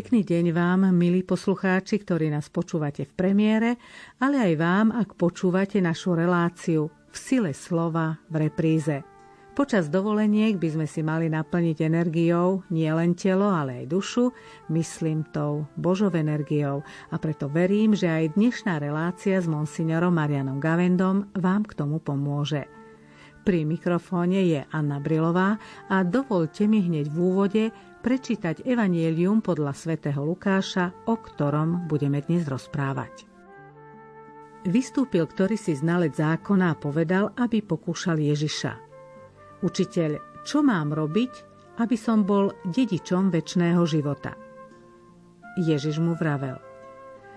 Pekný deň vám, milí poslucháči, ktorí nás počúvate v premiére, ale aj vám, ak počúvate našu reláciu v sile slova v repríze. Počas dovoleniek by sme si mali naplniť energiou nie len telo, ale aj dušu, myslím tou Božou energiou a preto verím, že aj dnešná relácia s monsignorom Marianom Gavendom vám k tomu pomôže. Pri mikrofóne je Anna Brilová a dovolte mi hneď v úvode prečítať Evanielium podľa svätého Lukáša, o ktorom budeme dnes rozprávať. Vystúpil ktorý si znalec zákona a povedal, aby pokúšal Ježiša. Učiteľ, čo mám robiť, aby som bol dedičom väčšného života? Ježiš mu vravel.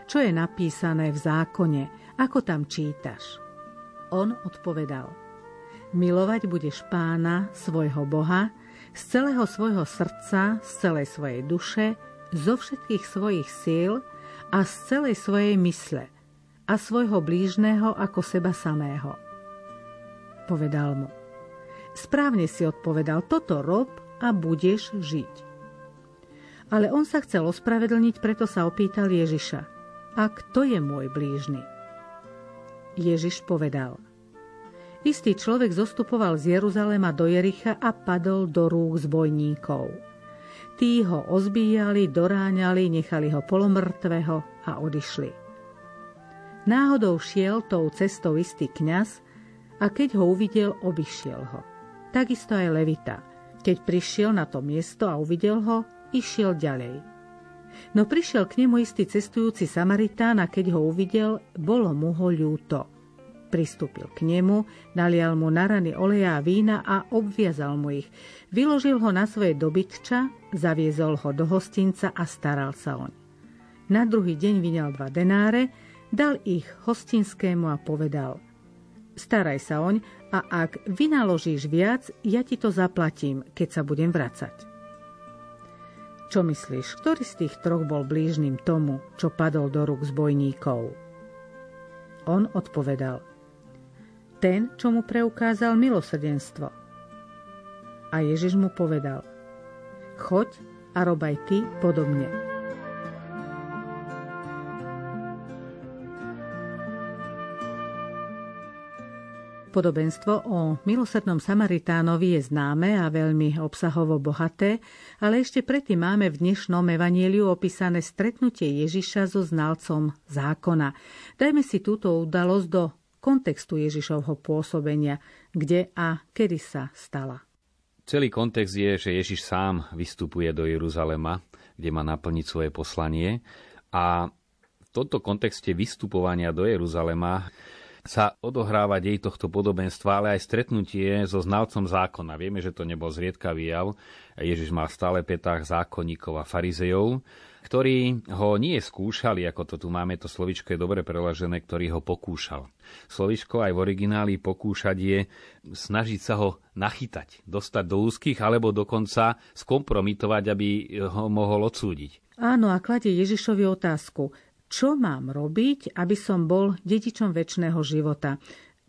Čo je napísané v zákone, ako tam čítaš? On odpovedal. Milovať budeš pána, svojho Boha, z celého svojho srdca, z celej svojej duše, zo všetkých svojich síl a z celej svojej mysle a svojho blížneho ako seba samého. Povedal mu. Správne si odpovedal, toto rob a budeš žiť. Ale on sa chcel ospravedlniť, preto sa opýtal Ježiša. A kto je môj blížny? Ježiš povedal – Istý človek zostupoval z Jeruzalema do Jericha a padol do rúk zbojníkov. Tí ho ozbíjali, doráňali, nechali ho polomrtvého a odišli. Náhodou šiel tou cestou istý kňaz a keď ho uvidel, obišiel ho. Takisto aj Levita. Keď prišiel na to miesto a uvidel ho, išiel ďalej. No prišiel k nemu istý cestujúci Samaritán a keď ho uvidel, bolo mu ho ľúto. Pristúpil k nemu, nalial mu na rany oleja a vína a obviazal mu ich. Vyložil ho na svoje dobytča, zaviezol ho do hostinca a staral sa oň. Na druhý deň vyňal dva denáre, dal ich hostinskému a povedal Staraj sa oň a ak vynaložíš viac, ja ti to zaplatím, keď sa budem vracať. Čo myslíš, ktorý z tých troch bol blížnym tomu, čo padol do rúk zbojníkov? On odpovedal – ten, čo mu preukázal milosrdenstvo. A Ježiš mu povedal, choď a rob ty podobne. Podobenstvo o milosrdnom Samaritánovi je známe a veľmi obsahovo bohaté, ale ešte predtým máme v dnešnom evanieliu opísané stretnutie Ježiša so znalcom zákona. Dajme si túto udalosť do kontextu Ježišovho pôsobenia, kde a kedy sa stala. Celý kontext je, že Ježiš sám vystupuje do Jeruzalema, kde má naplniť svoje poslanie a v tomto kontexte vystupovania do Jeruzalema sa odohráva dej tohto podobenstva, ale aj stretnutie so znalcom zákona. Vieme, že to nebol zriedkavý jav. Ježiš mal stále petách zákonníkov a farizejov, ktorí ho nie skúšali, ako to tu máme, to slovičko je dobre preložené, ktorý ho pokúšal. Slovičko aj v origináli pokúšať je snažiť sa ho nachytať, dostať do úzkých alebo dokonca skompromitovať, aby ho mohol odsúdiť. Áno, a kladie Ježišovi otázku, čo mám robiť, aby som bol dedičom väčšného života.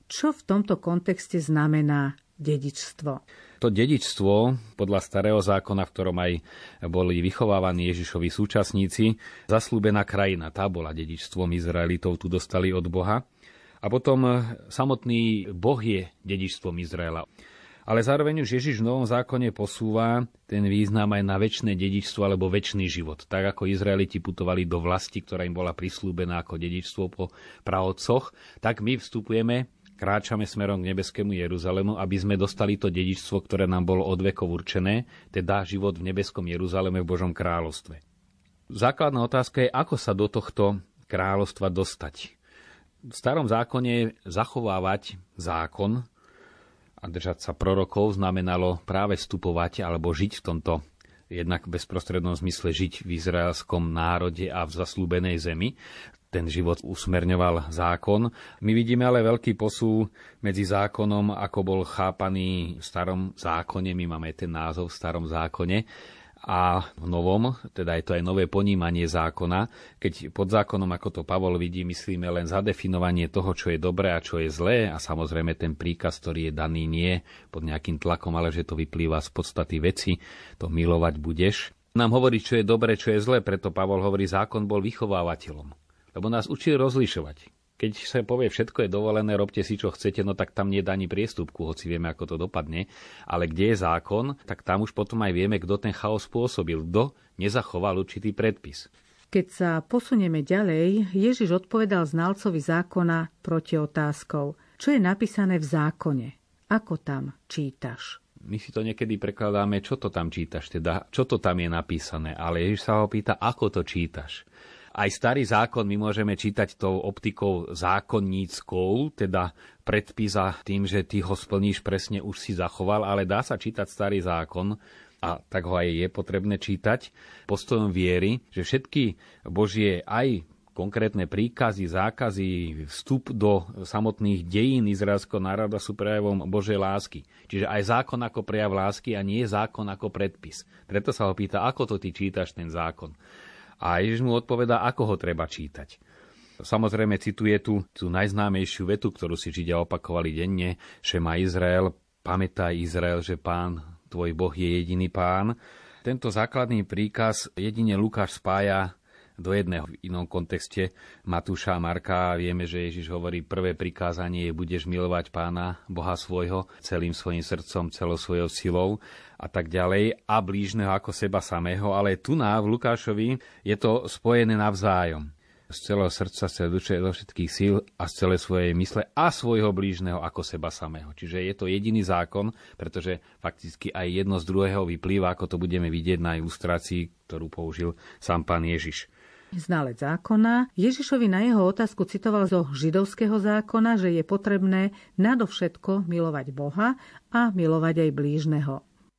Čo v tomto kontexte znamená dedičstvo? To dedičstvo, podľa starého zákona, v ktorom aj boli vychovávaní Ježišovi súčasníci, zaslúbená krajina, tá bola dedičstvom Izraelitov, tu dostali od Boha. A potom samotný Boh je dedičstvom Izraela. Ale zároveň už Ježiš v Novom zákone posúva ten význam aj na väčšie dedičstvo alebo väčší život. Tak ako Izraeliti putovali do vlasti, ktorá im bola prislúbená ako dedičstvo po pravodcoch, tak my vstupujeme kráčame smerom k nebeskému Jeruzalému, aby sme dostali to dedičstvo, ktoré nám bolo od vekov určené, teda život v nebeskom Jeruzaleme v Božom kráľovstve. Základná otázka je, ako sa do tohto kráľovstva dostať. V starom zákone zachovávať zákon, a držať sa prorokov znamenalo práve vstupovať alebo žiť v tomto jednak v bezprostrednom zmysle žiť v izraelskom národe a v zaslúbenej zemi. Ten život usmerňoval zákon. My vidíme ale veľký posú medzi zákonom, ako bol chápaný v starom zákone. My máme ten názov v starom zákone a v novom, teda je to aj nové ponímanie zákona, keď pod zákonom, ako to Pavol vidí, myslíme len zadefinovanie toho, čo je dobré a čo je zlé a samozrejme ten príkaz, ktorý je daný nie pod nejakým tlakom, ale že to vyplýva z podstaty veci, to milovať budeš nám hovorí, čo je dobre, čo je zlé, preto Pavol hovorí, zákon bol vychovávateľom. Lebo nás učil rozlišovať. Keď sa povie, všetko je dovolené, robte si, čo chcete, no tak tam nie je ani priestupku, hoci vieme, ako to dopadne. Ale kde je zákon, tak tam už potom aj vieme, kto ten chaos spôsobil, kto nezachoval určitý predpis. Keď sa posunieme ďalej, Ježiš odpovedal znalcovi zákona proti otázkou, čo je napísané v zákone, ako tam čítaš. My si to niekedy prekladáme, čo to tam čítaš, teda čo to tam je napísané, ale Ježiš sa ho pýta, ako to čítaš. Aj starý zákon my môžeme čítať tou optikou zákonníckou, teda predpisa tým, že ty ho splníš presne, už si zachoval, ale dá sa čítať starý zákon a tak ho aj je potrebné čítať, postojom viery, že všetky Božie aj konkrétne príkazy, zákazy, vstup do samotných dejín izraelského národa sú prejavom Božej lásky. Čiže aj zákon ako prejav lásky a nie zákon ako predpis. Preto sa ho pýta, ako to ty čítaš ten zákon. A Ježiš mu odpovedá, ako ho treba čítať. Samozrejme cituje tu tú najznámejšiu vetu, ktorú si Židia opakovali denne, že má Izrael, pamätaj Izrael, že pán, tvoj Boh je jediný pán. Tento základný príkaz jedine Lukáš spája do jedného v inom kontexte Matúša a Marka. Vieme, že Ježiš hovorí, prvé prikázanie je, budeš milovať pána, Boha svojho, celým svojim srdcom, celou svojou silou a tak ďalej a blížneho ako seba samého, ale tu na v Lukášovi je to spojené navzájom z celého srdca, z celej duše, zo všetkých síl a z celej svojej mysle a svojho blížneho ako seba samého. Čiže je to jediný zákon, pretože fakticky aj jedno z druhého vyplýva, ako to budeme vidieť na ilustrácii, ktorú použil sám pán Ježiš znalec zákona, Ježišovi na jeho otázku citoval zo židovského zákona, že je potrebné nadovšetko milovať Boha a milovať aj blížneho.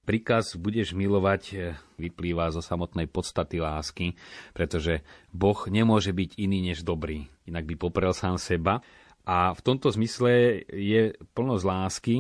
Príkaz budeš milovať vyplýva zo samotnej podstaty lásky, pretože Boh nemôže byť iný než dobrý, inak by poprel sám seba. A v tomto zmysle je plnosť lásky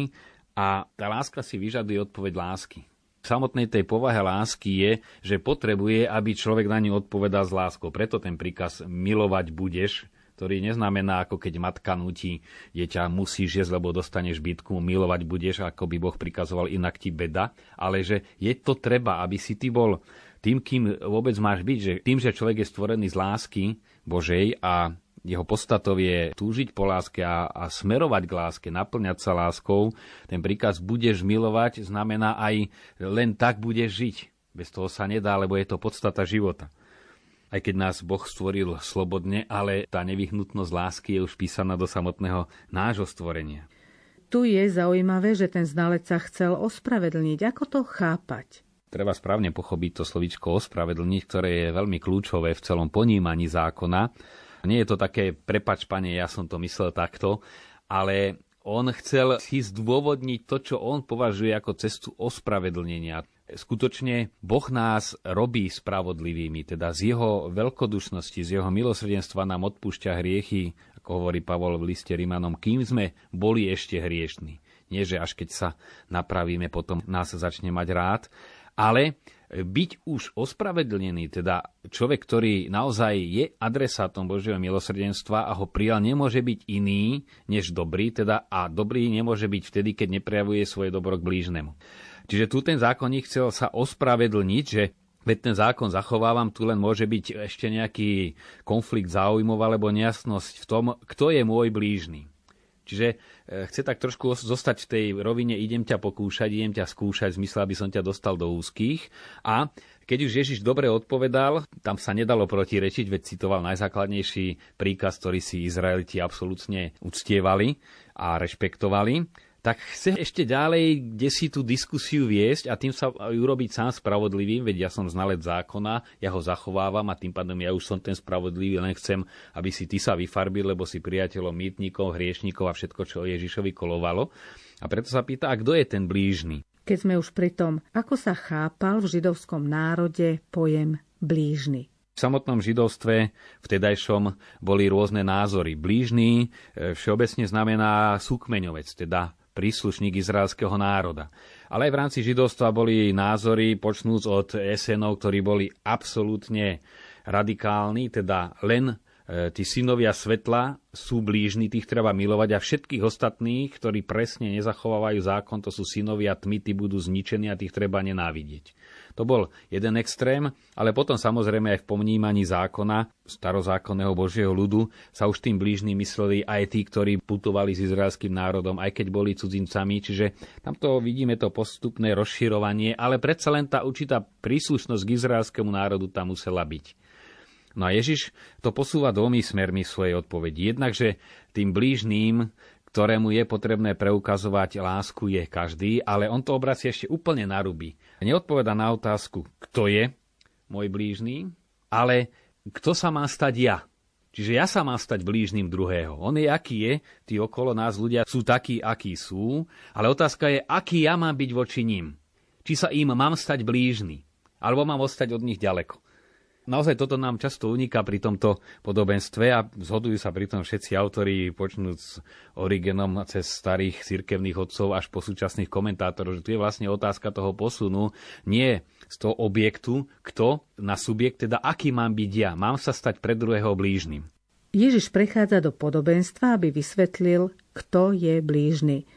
a tá láska si vyžaduje odpoveď lásky. Samotnej tej povahe lásky je, že potrebuje, aby človek na ňu odpovedal s láskou. Preto ten príkaz milovať budeš ktorý neznamená, ako keď matka nutí dieťa, musíš jesť, lebo dostaneš bytku, milovať budeš, ako by Boh prikazoval, inak ti beda, ale že je to treba, aby si ty bol tým, kým vôbec máš byť, že tým, že človek je stvorený z lásky Božej a jeho podstatou je túžiť po láske a, a smerovať k láske, naplňať sa láskou, ten príkaz budeš milovať znamená aj len tak budeš žiť. Bez toho sa nedá, lebo je to podstata života aj keď nás Boh stvoril slobodne, ale tá nevyhnutnosť lásky je už písaná do samotného nášho stvorenia. Tu je zaujímavé, že ten znalec sa chcel ospravedlniť. Ako to chápať? Treba správne pochopiť to slovičko ospravedlniť, ktoré je veľmi kľúčové v celom ponímaní zákona. Nie je to také, prepač pane, ja som to myslel takto, ale on chcel si zdôvodniť to, čo on považuje ako cestu ospravedlnenia skutočne Boh nás robí spravodlivými, teda z jeho veľkodušnosti, z jeho milosrdenstva nám odpúšťa hriechy, ako hovorí Pavol v liste Rimanom, kým sme boli ešte hriešní. Nie, že až keď sa napravíme, potom nás začne mať rád, ale byť už ospravedlnený, teda človek, ktorý naozaj je adresátom Božieho milosrdenstva a ho prijal, nemôže byť iný než dobrý, teda a dobrý nemôže byť vtedy, keď neprejavuje svoje dobro k blížnemu. Čiže tu ten zákonník chcel sa ospravedlniť, že Veď ten zákon zachovávam, tu len môže byť ešte nejaký konflikt záujmov alebo nejasnosť v tom, kto je môj blížny. Čiže e, chce tak trošku zostať v tej rovine, idem ťa pokúšať, idem ťa skúšať, v zmysle, aby som ťa dostal do úzkých. A keď už Ježiš dobre odpovedal, tam sa nedalo protirečiť, veď citoval najzákladnejší príkaz, ktorý si Izraeliti absolútne uctievali a rešpektovali tak chce ešte ďalej, kde si tú diskusiu viesť a tým sa urobiť sám spravodlivým, veď ja som znalec zákona, ja ho zachovávam a tým pádom ja už som ten spravodlivý, len chcem, aby si ty sa vyfarbil, lebo si priateľom mýtnikov, hriešnikov a všetko, čo o Ježišovi kolovalo. A preto sa pýta, a kto je ten blížny? Keď sme už pri tom, ako sa chápal v židovskom národe pojem blížny? V samotnom židovstve vtedajšom boli rôzne názory. Blížny e, všeobecne znamená súkmeňovec, teda príslušník izraelského národa. Ale aj v rámci židovstva boli názory, počnúc od esenov, ktorí boli absolútne radikálni, teda len tí synovia svetla sú blížni, tých treba milovať a všetkých ostatných, ktorí presne nezachovávajú zákon, to sú synovia tmy, tí budú zničení a tých treba nenávidieť. To bol jeden extrém, ale potom samozrejme aj v pomnímaní zákona, starozákonného Božieho ľudu, sa už tým blížnym mysleli aj tí, ktorí putovali s izraelským národom, aj keď boli cudzincami. Čiže tamto vidíme to postupné rozširovanie, ale predsa len tá určitá príslušnosť k izraelskému národu tam musela byť. No a Ježiš to posúva dvomi smermi v svojej odpovedi. Jednak, že tým blížným, ktorému je potrebné preukazovať lásku, je každý, ale on to obracia ešte úplne na ruby. Neodpoveda na otázku, kto je môj blížný, ale kto sa má stať ja. Čiže ja sa mám stať blížnym druhého. On je, aký je, tí okolo nás ľudia sú takí, akí sú, ale otázka je, aký ja mám byť voči ním. Či sa im mám stať blížny, alebo mám ostať od nich ďaleko. Naozaj toto nám často uniká pri tomto podobenstve a zhodujú sa pri tom všetci autori, počnúť s Origenom cez starých cirkevných odcov až po súčasných komentátorov, že tu je vlastne otázka toho posunu, nie z toho objektu, kto na subjekt, teda aký mám byť ja, mám sa stať pre druhého blížnym. Ježiš prechádza do podobenstva, aby vysvetlil, kto je blížny.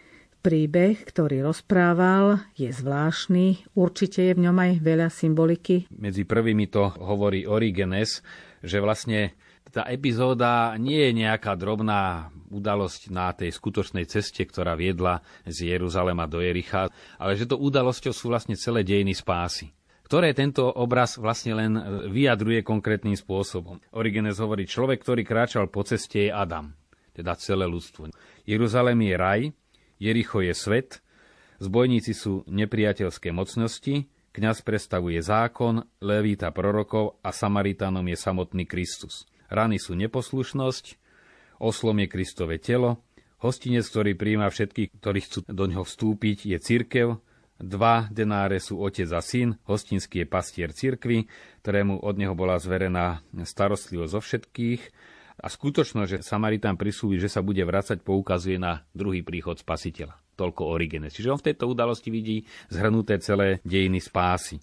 Príbeh, ktorý rozprával, je zvláštny, určite je v ňom aj veľa symboliky. Medzi prvými to hovorí Origenes, že vlastne tá epizóda nie je nejaká drobná udalosť na tej skutočnej ceste, ktorá viedla z Jeruzalema do Jericha, ale že to udalosťou sú vlastne celé dejiny spásy ktoré tento obraz vlastne len vyjadruje konkrétnym spôsobom. Origenes hovorí, človek, ktorý kráčal po ceste je Adam, teda celé ľudstvo. Jeruzalém je raj, Jericho je svet, zbojníci sú nepriateľské mocnosti, kňaz predstavuje zákon, levíta prorokov a Samaritánom je samotný Kristus. Rany sú neposlušnosť, oslom je Kristové telo, hostinec, ktorý príjma všetkých, ktorí chcú do ňoho vstúpiť, je cirkev, dva denáre sú otec a syn, hostinský je pastier cirkvy, ktorému od neho bola zverená starostlivosť zo všetkých, a skutočnosť, že Samaritán prisúli, že sa bude vracať, poukazuje na druhý príchod spasiteľa. Toľko Origenes. Čiže on v tejto udalosti vidí zhrnuté celé dejiny spásy.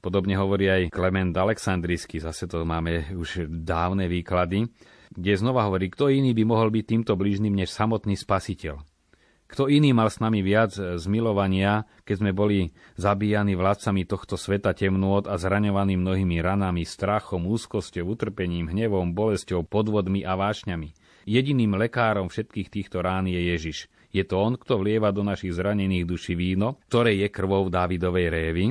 Podobne hovorí aj Klement Aleksandrijský, zase to máme už dávne výklady, kde znova hovorí, kto iný by mohol byť týmto blížnym než samotný spasiteľ. Kto iný mal s nami viac zmilovania, keď sme boli zabíjani vládcami tohto sveta temnôt a zraňovaní mnohými ranami, strachom, úzkosťou, utrpením, hnevom, bolesťou, podvodmi a vášňami. Jediným lekárom všetkých týchto rán je Ježiš. Je to on, kto vlieva do našich zranených duší víno, ktoré je krvou Dávidovej révy,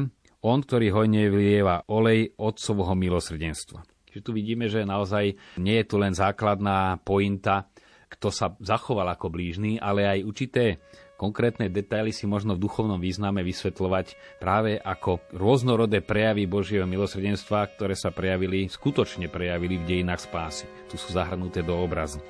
on, ktorý hojne vlieva olej otcovho milosrdenstva. Čiže tu vidíme, že naozaj nie je tu len základná pointa kto sa zachoval ako blížny, ale aj určité konkrétne detaily si možno v duchovnom význame vysvetľovať práve ako rôznorodé prejavy Božieho milosrdenstva, ktoré sa prejavili, skutočne prejavili v dejinách spásy. Tu sú zahrnuté do obrazu.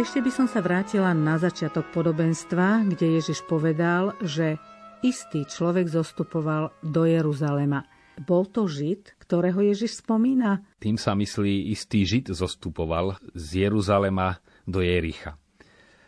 Ešte by som sa vrátila na začiatok podobenstva, kde Ježiš povedal, že istý človek zostupoval do Jeruzalema. Bol to Žid, ktorého Ježiš spomína? Tým sa myslí, istý Žid zostupoval z Jeruzalema do Jericha.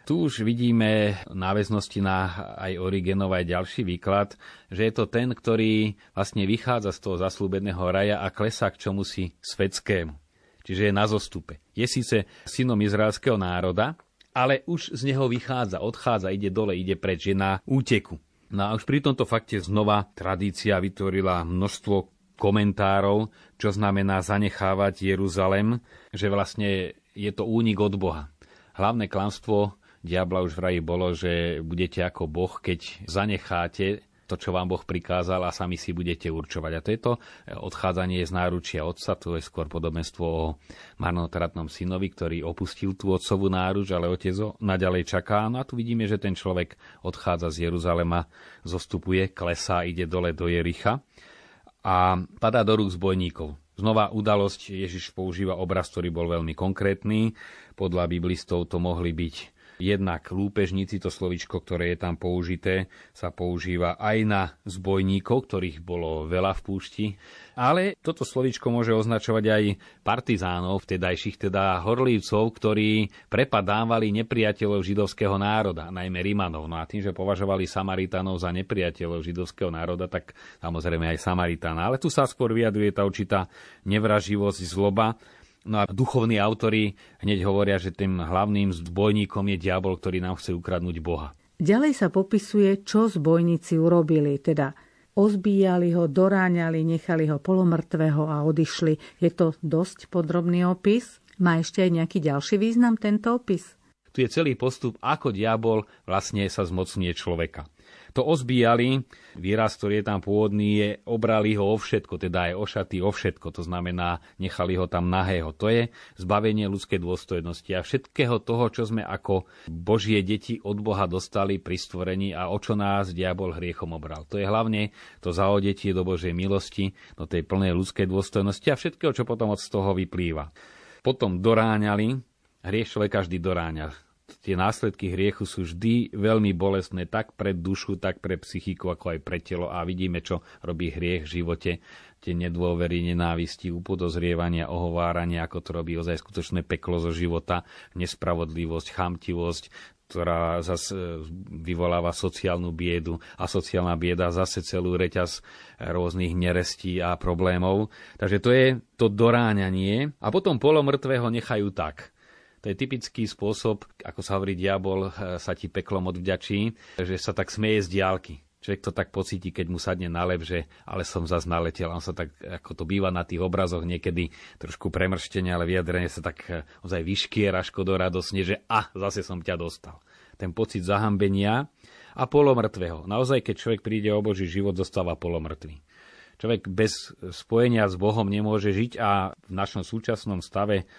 Tu už vidíme náväznosti na aj Origenov aj ďalší výklad, že je to ten, ktorý vlastne vychádza z toho zaslúbeného raja a klesá k čomu si svetskému čiže je na zostupe. Je síce synom izraelského národa, ale už z neho vychádza, odchádza, ide dole, ide preč, je na úteku. No a už pri tomto fakte znova tradícia vytvorila množstvo komentárov, čo znamená zanechávať Jeruzalem, že vlastne je to únik od Boha. Hlavné klamstvo diabla už v raji bolo, že budete ako Boh, keď zanecháte to, čo vám Boh prikázal a sami si budete určovať. A to je to odchádzanie z náručia otca, to je skôr podobenstvo o marnotratnom synovi, ktorý opustil tú otcovú náruč, ale otec ho naďalej čaká. No a tu vidíme, že ten človek odchádza z Jeruzalema, zostupuje, klesá, ide dole do Jericha a padá do rúk zbojníkov. Znova udalosť Ježiš používa obraz, ktorý bol veľmi konkrétny. Podľa biblistov to mohli byť Jednak lúpežníci, to slovičko, ktoré je tam použité, sa používa aj na zbojníkov, ktorých bolo veľa v púšti, ale toto slovičko môže označovať aj partizánov, vtedajších teda horlívcov, ktorí prepadávali nepriateľov židovského národa, najmä Rimanov. No a tým, že považovali Samaritánov za nepriateľov židovského národa, tak samozrejme aj Samaritána. Ale tu sa skôr vyjadruje tá určitá nevraživosť, zloba, No a duchovní autory hneď hovoria, že tým hlavným zbojníkom je diabol, ktorý nám chce ukradnúť Boha. Ďalej sa popisuje, čo zbojníci urobili, teda ozbíjali ho, doráňali, nechali ho polomrtvého a odišli. Je to dosť podrobný opis? Má ešte aj nejaký ďalší význam tento opis? Tu je celý postup, ako diabol vlastne sa zmocnie človeka to ozbíjali. Výraz, ktorý je tam pôvodný, je obrali ho o všetko, teda aj o šaty, o všetko. To znamená, nechali ho tam nahého. To je zbavenie ľudskej dôstojnosti a všetkého toho, čo sme ako Božie deti od Boha dostali pri stvorení a o čo nás diabol hriechom obral. To je hlavne to zaodetie do Božej milosti, do tej plnej ľudskej dôstojnosti a všetkého, čo potom od toho vyplýva. Potom doráňali, hriech človeka vždy doráňa tie následky hriechu sú vždy veľmi bolestné tak pre dušu, tak pre psychiku, ako aj pre telo a vidíme, čo robí hriech v živote tie nedôvery, nenávisti, upodozrievania, ohovárania, ako to robí ozaj skutočné peklo zo života, nespravodlivosť, chamtivosť, ktorá zase vyvoláva sociálnu biedu a sociálna bieda zase celú reťaz rôznych nerestí a problémov. Takže to je to doráňanie a potom polomrtvého nechajú tak. To je typický spôsob, ako sa hovorí, diabol eh, sa ti peklom odvďačí, že sa tak smeje z diálky. Človek to tak pocíti, keď mu sadne na lep, že ale som zase naletel. On sa tak, ako to býva na tých obrazoch, niekedy trošku premrštenie, ale vyjadrenie sa tak eh, ozaj vyškiera škodoradosne, že a, zase som ťa dostal. Ten pocit zahambenia a polomrtvého. Naozaj, keď človek príde o Boží život, zostáva polomrtvý. Človek bez spojenia s Bohom nemôže žiť a v našom súčasnom stave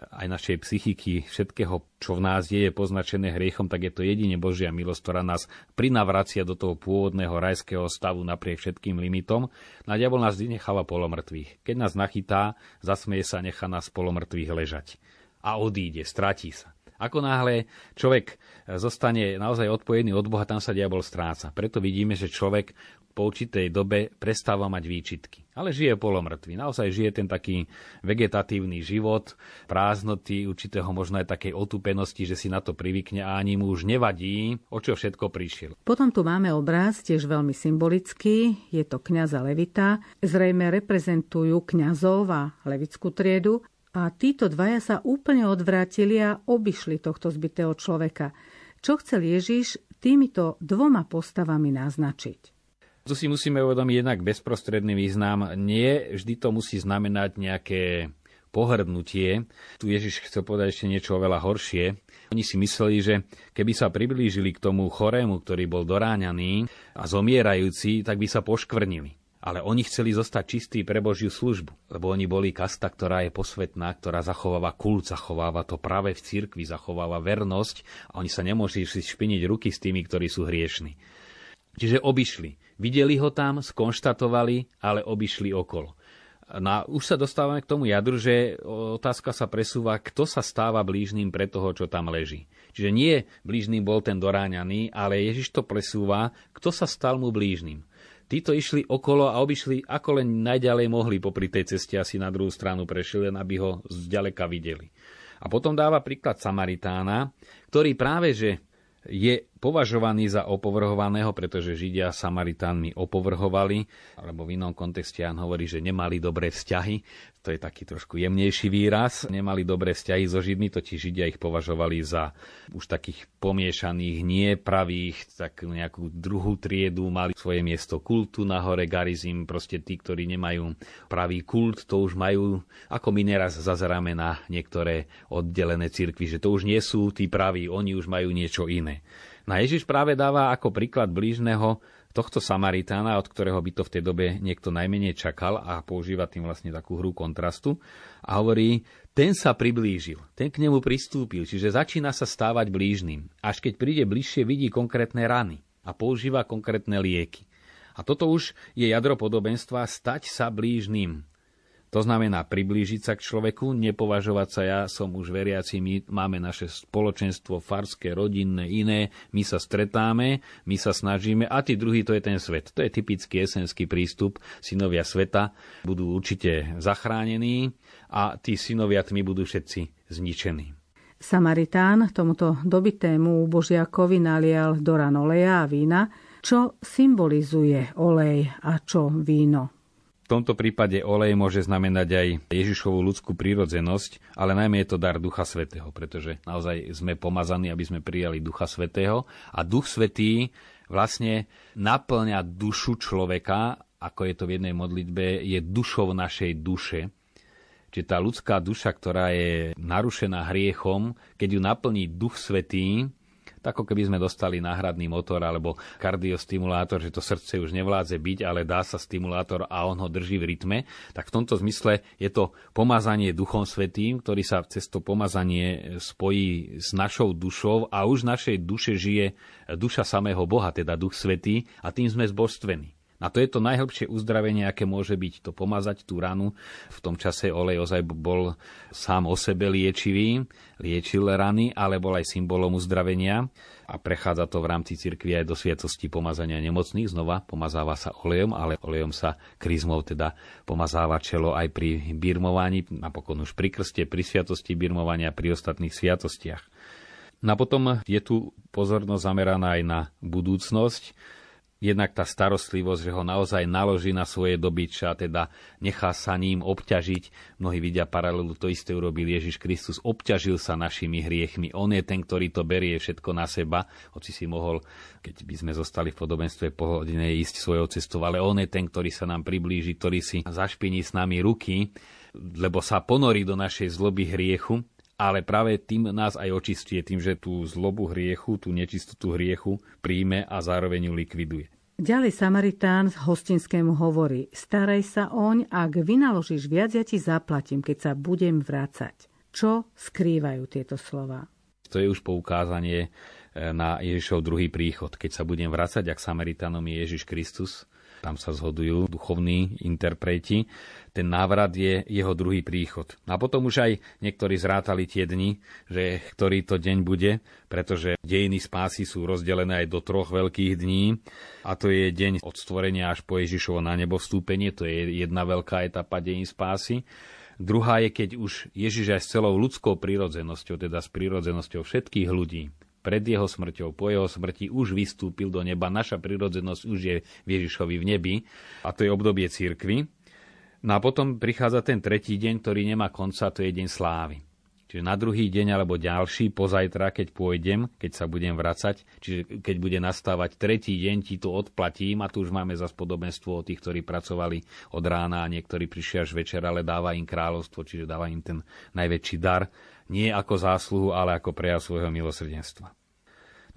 aj našej psychiky, všetkého, čo v nás je, je poznačené hriechom, tak je to jedine Božia milosť, ktorá nás prinavracia do toho pôvodného rajského stavu napriek všetkým limitom. Na diabol nás necháva polomrtvých. Keď nás nachytá, zasmeje sa, nechá nás polomrtvých ležať. A odíde, stratí sa. Ako náhle človek zostane naozaj odpojený od Boha, tam sa diabol stráca. Preto vidíme, že človek po určitej dobe prestáva mať výčitky. Ale žije polomrtvý. Naozaj žije ten taký vegetatívny život, prázdnoty, určitého možno aj takej otupenosti, že si na to privykne a ani mu už nevadí, o čo všetko prišiel. Potom tu máme obraz, tiež veľmi symbolický. Je to kňaza Levita. Zrejme reprezentujú kňazov a levickú triedu. A títo dvaja sa úplne odvrátili a obišli tohto zbytého človeka. Čo chcel Ježiš týmito dvoma postavami naznačiť? Tu si musíme uvedomiť jednak bezprostredný význam. Nie vždy to musí znamenať nejaké pohrdnutie. Tu Ježiš chcel povedať ešte niečo oveľa horšie. Oni si mysleli, že keby sa priblížili k tomu chorému, ktorý bol doráňaný a zomierajúci, tak by sa poškvrnili. Ale oni chceli zostať čistí pre Božiu službu, lebo oni boli kasta, ktorá je posvetná, ktorá zachováva kult, zachováva to práve v cirkvi, zachováva vernosť a oni sa nemôžu si špiniť ruky s tými, ktorí sú hriešni. Čiže obišli. Videli ho tam, skonštatovali, ale obišli okolo. No, už sa dostávame k tomu jadru, že otázka sa presúva, kto sa stáva blížným pre toho, čo tam leží. Čiže nie blížnym bol ten doráňaný, ale Ježiš to presúva, kto sa stal mu blížnym. Títo išli okolo a obišli ako len najďalej mohli popri tej ceste asi na druhú stranu prešli, len aby ho zďaleka videli. A potom dáva príklad Samaritána, ktorý práve že je považovaný za opovrhovaného, pretože Židia Samaritánmi opovrhovali, alebo v inom kontexte Jan hovorí, že nemali dobré vzťahy to je taký trošku jemnejší výraz, nemali dobré vzťahy so Židmi, totiž Židia ich považovali za už takých pomiešaných, nepravých, tak nejakú druhú triedu, mali svoje miesto kultu na hore, garizim, proste tí, ktorí nemajú pravý kult, to už majú, ako my neraz zazeráme na niektoré oddelené cirkvy, že to už nie sú tí praví, oni už majú niečo iné. Na Ježiš práve dáva ako príklad blížneho tohto Samaritána, od ktorého by to v tej dobe niekto najmenej čakal a používa tým vlastne takú hru kontrastu a hovorí, ten sa priblížil, ten k nemu pristúpil, čiže začína sa stávať blížnym. Až keď príde bližšie, vidí konkrétne rany a používa konkrétne lieky. A toto už je jadro podobenstva stať sa blížnym. To znamená priblížiť sa k človeku, nepovažovať sa ja som už veriaci, my máme naše spoločenstvo farské, rodinné, iné, my sa stretáme, my sa snažíme a tí druhý to je ten svet. To je typický esenský prístup. Synovia sveta budú určite zachránení a tí synovia tmy budú všetci zničení. Samaritán tomuto dobitému božiakovi nalial do oleja a vína, čo symbolizuje olej a čo víno tomto prípade olej môže znamenať aj Ježišovú ľudskú prírodzenosť, ale najmä je to dar Ducha Svetého, pretože naozaj sme pomazaní, aby sme prijali Ducha Svetého a Duch Svetý vlastne naplňa dušu človeka, ako je to v jednej modlitbe, je dušou našej duše. Čiže tá ľudská duša, ktorá je narušená hriechom, keď ju naplní Duch Svetý, ako keby sme dostali náhradný motor alebo kardiostimulátor, že to srdce už nevládze byť, ale dá sa stimulátor a on ho drží v rytme, tak v tomto zmysle je to pomazanie Duchom Svetým, ktorý sa cez to pomazanie spojí s našou dušou a už v našej duše žije duša samého Boha, teda Duch Svetý a tým sme zbožstvení. A to je to najhlbšie uzdravenie, aké môže byť to pomazať tú ranu. V tom čase olej ozaj bol sám o sebe liečivý, liečil rany, ale bol aj symbolom uzdravenia a prechádza to v rámci cirkvi aj do sviatosti pomazania nemocných. Znova pomazáva sa olejom, ale olejom sa kryzmou teda pomazáva čelo aj pri birmovaní, napokon už pri krste, pri sviatosti birmovania, pri ostatných sviatostiach. No a potom je tu pozornosť zameraná aj na budúcnosť jednak tá starostlivosť, že ho naozaj naloží na svoje dobyča, teda nechá sa ním obťažiť. Mnohí vidia paralelu, to isté urobil Ježiš Kristus, obťažil sa našimi hriechmi. On je ten, ktorý to berie všetko na seba, hoci si mohol, keď by sme zostali v podobenstve pohodine, ísť svojou cestou, ale on je ten, ktorý sa nám priblíži, ktorý si zašpiní s nami ruky, lebo sa ponorí do našej zloby hriechu ale práve tým nás aj očistuje, tým, že tú zlobu hriechu, tú nečistotu hriechu príjme a zároveň ju likviduje. Ďalej Samaritán z hostinskému hovorí, staraj sa oň, ak vynaložíš viac, ja ti zaplatím, keď sa budem vrácať. Čo skrývajú tieto slova? To je už poukázanie eh, na Ježišov druhý príchod. Keď sa budem vrácať, ak Samaritánom je Ježiš Kristus, tam sa zhodujú duchovní interpreti. Ten návrat je jeho druhý príchod. A potom už aj niektorí zrátali tie dni, že ktorý to deň bude, pretože dejiny spásy sú rozdelené aj do troch veľkých dní. A to je deň od stvorenia až po Ježišovo na nebo vstúpenie, to je jedna veľká etapa dejín spásy. Druhá je, keď už Ježiš aj s celou ľudskou prírodzenosťou, teda s prírodzenosťou všetkých ľudí, pred jeho smrťou, po jeho smrti už vystúpil do neba. Naša prirodzenosť už je Ježišovi v nebi a to je obdobie církvy. No a potom prichádza ten tretí deň, ktorý nemá konca, to je deň slávy. Čiže na druhý deň alebo ďalší, pozajtra, keď pôjdem, keď sa budem vracať, čiže keď bude nastávať tretí deň, ti to odplatím a tu už máme zase podobenstvo o tých, ktorí pracovali od rána a niektorí prišli až večer, ale dáva im kráľovstvo, čiže dáva im ten najväčší dar nie ako zásluhu, ale ako prejav svojho milosrdenstva.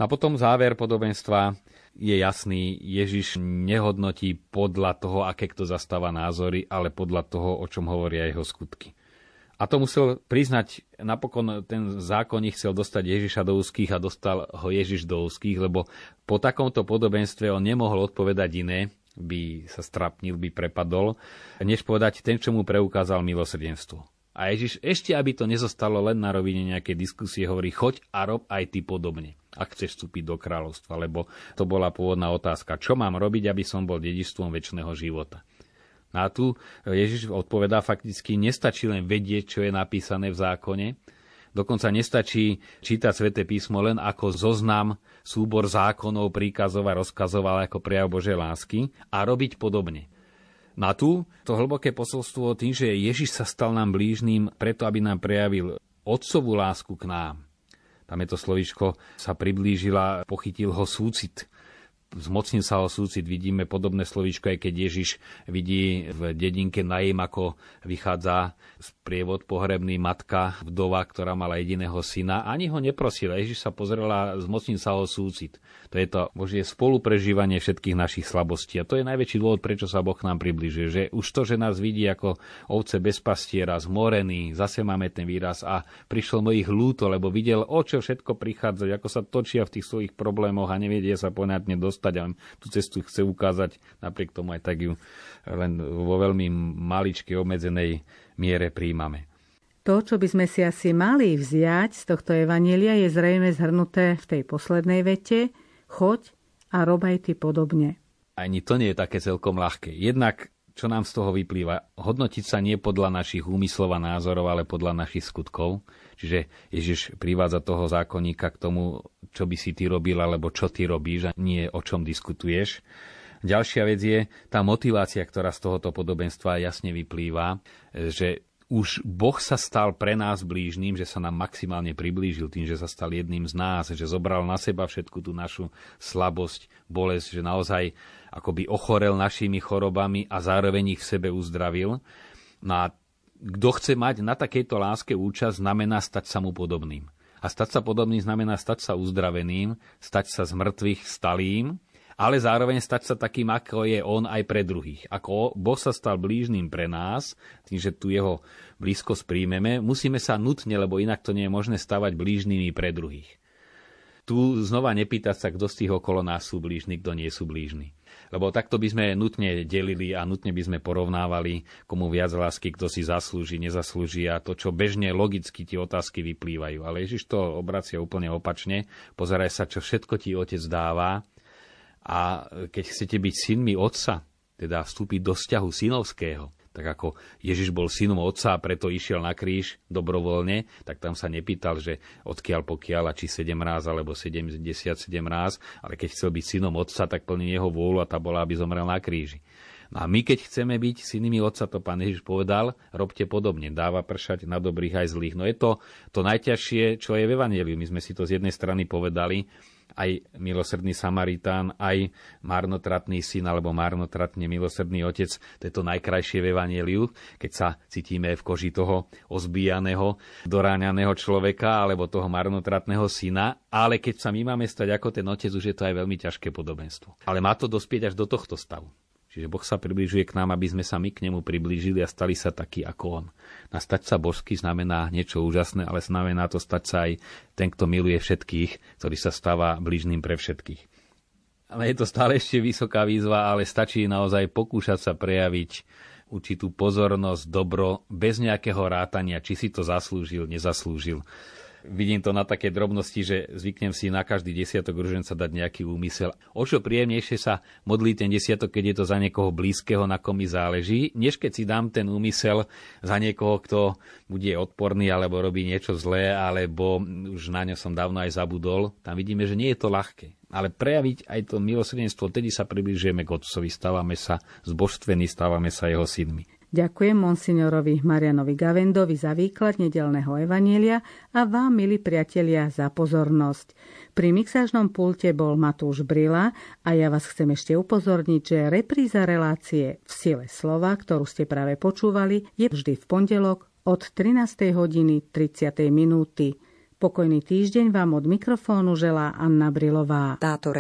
A potom záver podobenstva je jasný, Ježiš nehodnotí podľa toho, aké kto zastáva názory, ale podľa toho, o čom hovoria jeho skutky. A to musel priznať, napokon ten zákonník chcel dostať Ježiša do úzkých a dostal ho Ježiš do úzkých, lebo po takomto podobenstve on nemohol odpovedať iné, by sa strapnil, by prepadol, než povedať ten, čo mu preukázal milosrdenstvo. A Ježiš ešte, aby to nezostalo len na rovine nejaké diskusie, hovorí, choď a rob aj ty podobne, ak chceš vstúpiť do kráľovstva, lebo to bola pôvodná otázka. Čo mám robiť, aby som bol dedičstvom väčšného života? No a tu Ježiš odpovedá fakticky, nestačí len vedieť, čo je napísané v zákone, Dokonca nestačí čítať sväté písmo len ako zoznam, súbor zákonov, príkazov a rozkazov, ale ako prejav Božej lásky a robiť podobne. Na tu to hlboké posolstvo tým, že Ježiš sa stal nám blížným preto, aby nám prejavil otcovú lásku k nám. Tam je to slovičko, sa priblížila, pochytil ho súcit zmocnil sa o súcit. Vidíme podobné slovíčko, aj keď Ježiš vidí v dedinke Naim, ako vychádza z prievod pohrebný matka, vdova, ktorá mala jediného syna. Ani ho neprosila. Ježiš sa pozrela, zmocnil sa o súcit. To je to Božie spoluprežívanie všetkých našich slabostí. A to je najväčší dôvod, prečo sa Boh nám približuje. Že už to, že nás vidí ako ovce bez pastiera, zmorený, zase máme ten výraz a prišlo mu ich lúto, lebo videl, o čo všetko prichádza, ako sa točia v tých svojich problémoch a nevedia sa poňatne dostať a tú cestu chce ukázať, napriek tomu aj tak ju len vo veľmi maličkej obmedzenej miere príjmame. To, čo by sme si asi mali vziať z tohto evanília, je zrejme zhrnuté v tej poslednej vete, choď a rob aj ty podobne. Ani to nie je také celkom ľahké. Jednak, čo nám z toho vyplýva, hodnotiť sa nie podľa našich úmyslov a názorov, ale podľa našich skutkov. Čiže Ježiš privádza toho zákonníka k tomu, čo by si ty robil, alebo čo ty robíš a nie o čom diskutuješ. Ďalšia vec je tá motivácia, ktorá z tohoto podobenstva jasne vyplýva, že už Boh sa stal pre nás blížným, že sa nám maximálne priblížil tým, že sa stal jedným z nás, že zobral na seba všetku tú našu slabosť, bolesť, že naozaj akoby ochorel našimi chorobami a zároveň ich v sebe uzdravil. No a kto chce mať na takejto láske účasť, znamená stať sa mu podobným. A stať sa podobným znamená stať sa uzdraveným, stať sa z mŕtvych stalým, ale zároveň stať sa takým, ako je on aj pre druhých. Ako Boh sa stal blížným pre nás, tým, že tu jeho blízkosť príjmeme, musíme sa nutne, lebo inak to nie je možné stavať blížnymi pre druhých. Tu znova nepýtať sa, kto z tých okolo nás sú blížni, kto nie sú blížni. Lebo takto by sme nutne delili a nutne by sme porovnávali, komu viac lásky, kto si zaslúži, nezaslúži a to, čo bežne logicky tie otázky vyplývajú. Ale Ježiš to obracia úplne opačne. Pozeraj sa, čo všetko ti otec dáva a keď chcete byť synmi otca, teda vstúpiť do vzťahu synovského, tak ako Ježiš bol synom otca a preto išiel na kríž dobrovoľne, tak tam sa nepýtal, že odkiaľ pokiaľ a či 7 ráz alebo 77 ráz, ale keď chcel byť synom otca, tak plní jeho vôľu a tá bola, aby zomrel na kríži. No a my, keď chceme byť synmi otca, to pán Ježiš povedal, robte podobne, dáva pršať na dobrých aj zlých. No je to to najťažšie, čo je v Evangeliu. My sme si to z jednej strany povedali, aj milosrdný Samaritán, aj marnotratný syn alebo marnotratne milosrdný otec. To je to najkrajšie v Evangeliu, keď sa cítime v koži toho ozbíjaného, doráňaného človeka alebo toho marnotratného syna, ale keď sa my máme stať ako ten otec, už je to aj veľmi ťažké podobenstvo. Ale má to dospieť až do tohto stavu. Čiže Boh sa približuje k nám, aby sme sa my k nemu priblížili a stali sa takí ako on. Na stať sa božský znamená niečo úžasné, ale znamená to stať sa aj ten, kto miluje všetkých, ktorý sa stáva blížným pre všetkých. Ale je to stále ešte vysoká výzva, ale stačí naozaj pokúšať sa prejaviť určitú pozornosť, dobro, bez nejakého rátania, či si to zaslúžil, nezaslúžil vidím to na také drobnosti, že zvyknem si na každý desiatok ruženca dať nejaký úmysel. O čo príjemnejšie sa modlí ten desiatok, keď je to za niekoho blízkeho, na kom mi záleží, než keď si dám ten úmysel za niekoho, kto bude odporný alebo robí niečo zlé, alebo už na ňo som dávno aj zabudol. Tam vidíme, že nie je to ľahké. Ale prejaviť aj to milosrdenstvo, tedy sa približujeme k Otcovi, stávame sa zbožstvení, stávame sa jeho synmi. Ďakujem monsignorovi Marianovi Gavendovi za výklad nedelného evanielia a vám, milí priatelia, za pozornosť. Pri mixážnom pulte bol Matúš Brila a ja vás chcem ešte upozorniť, že repríza relácie v sile slova, ktorú ste práve počúvali, je vždy v pondelok od 13. hodiny 30. minúty. Pokojný týždeň vám od mikrofónu želá Anna Brilová. Táto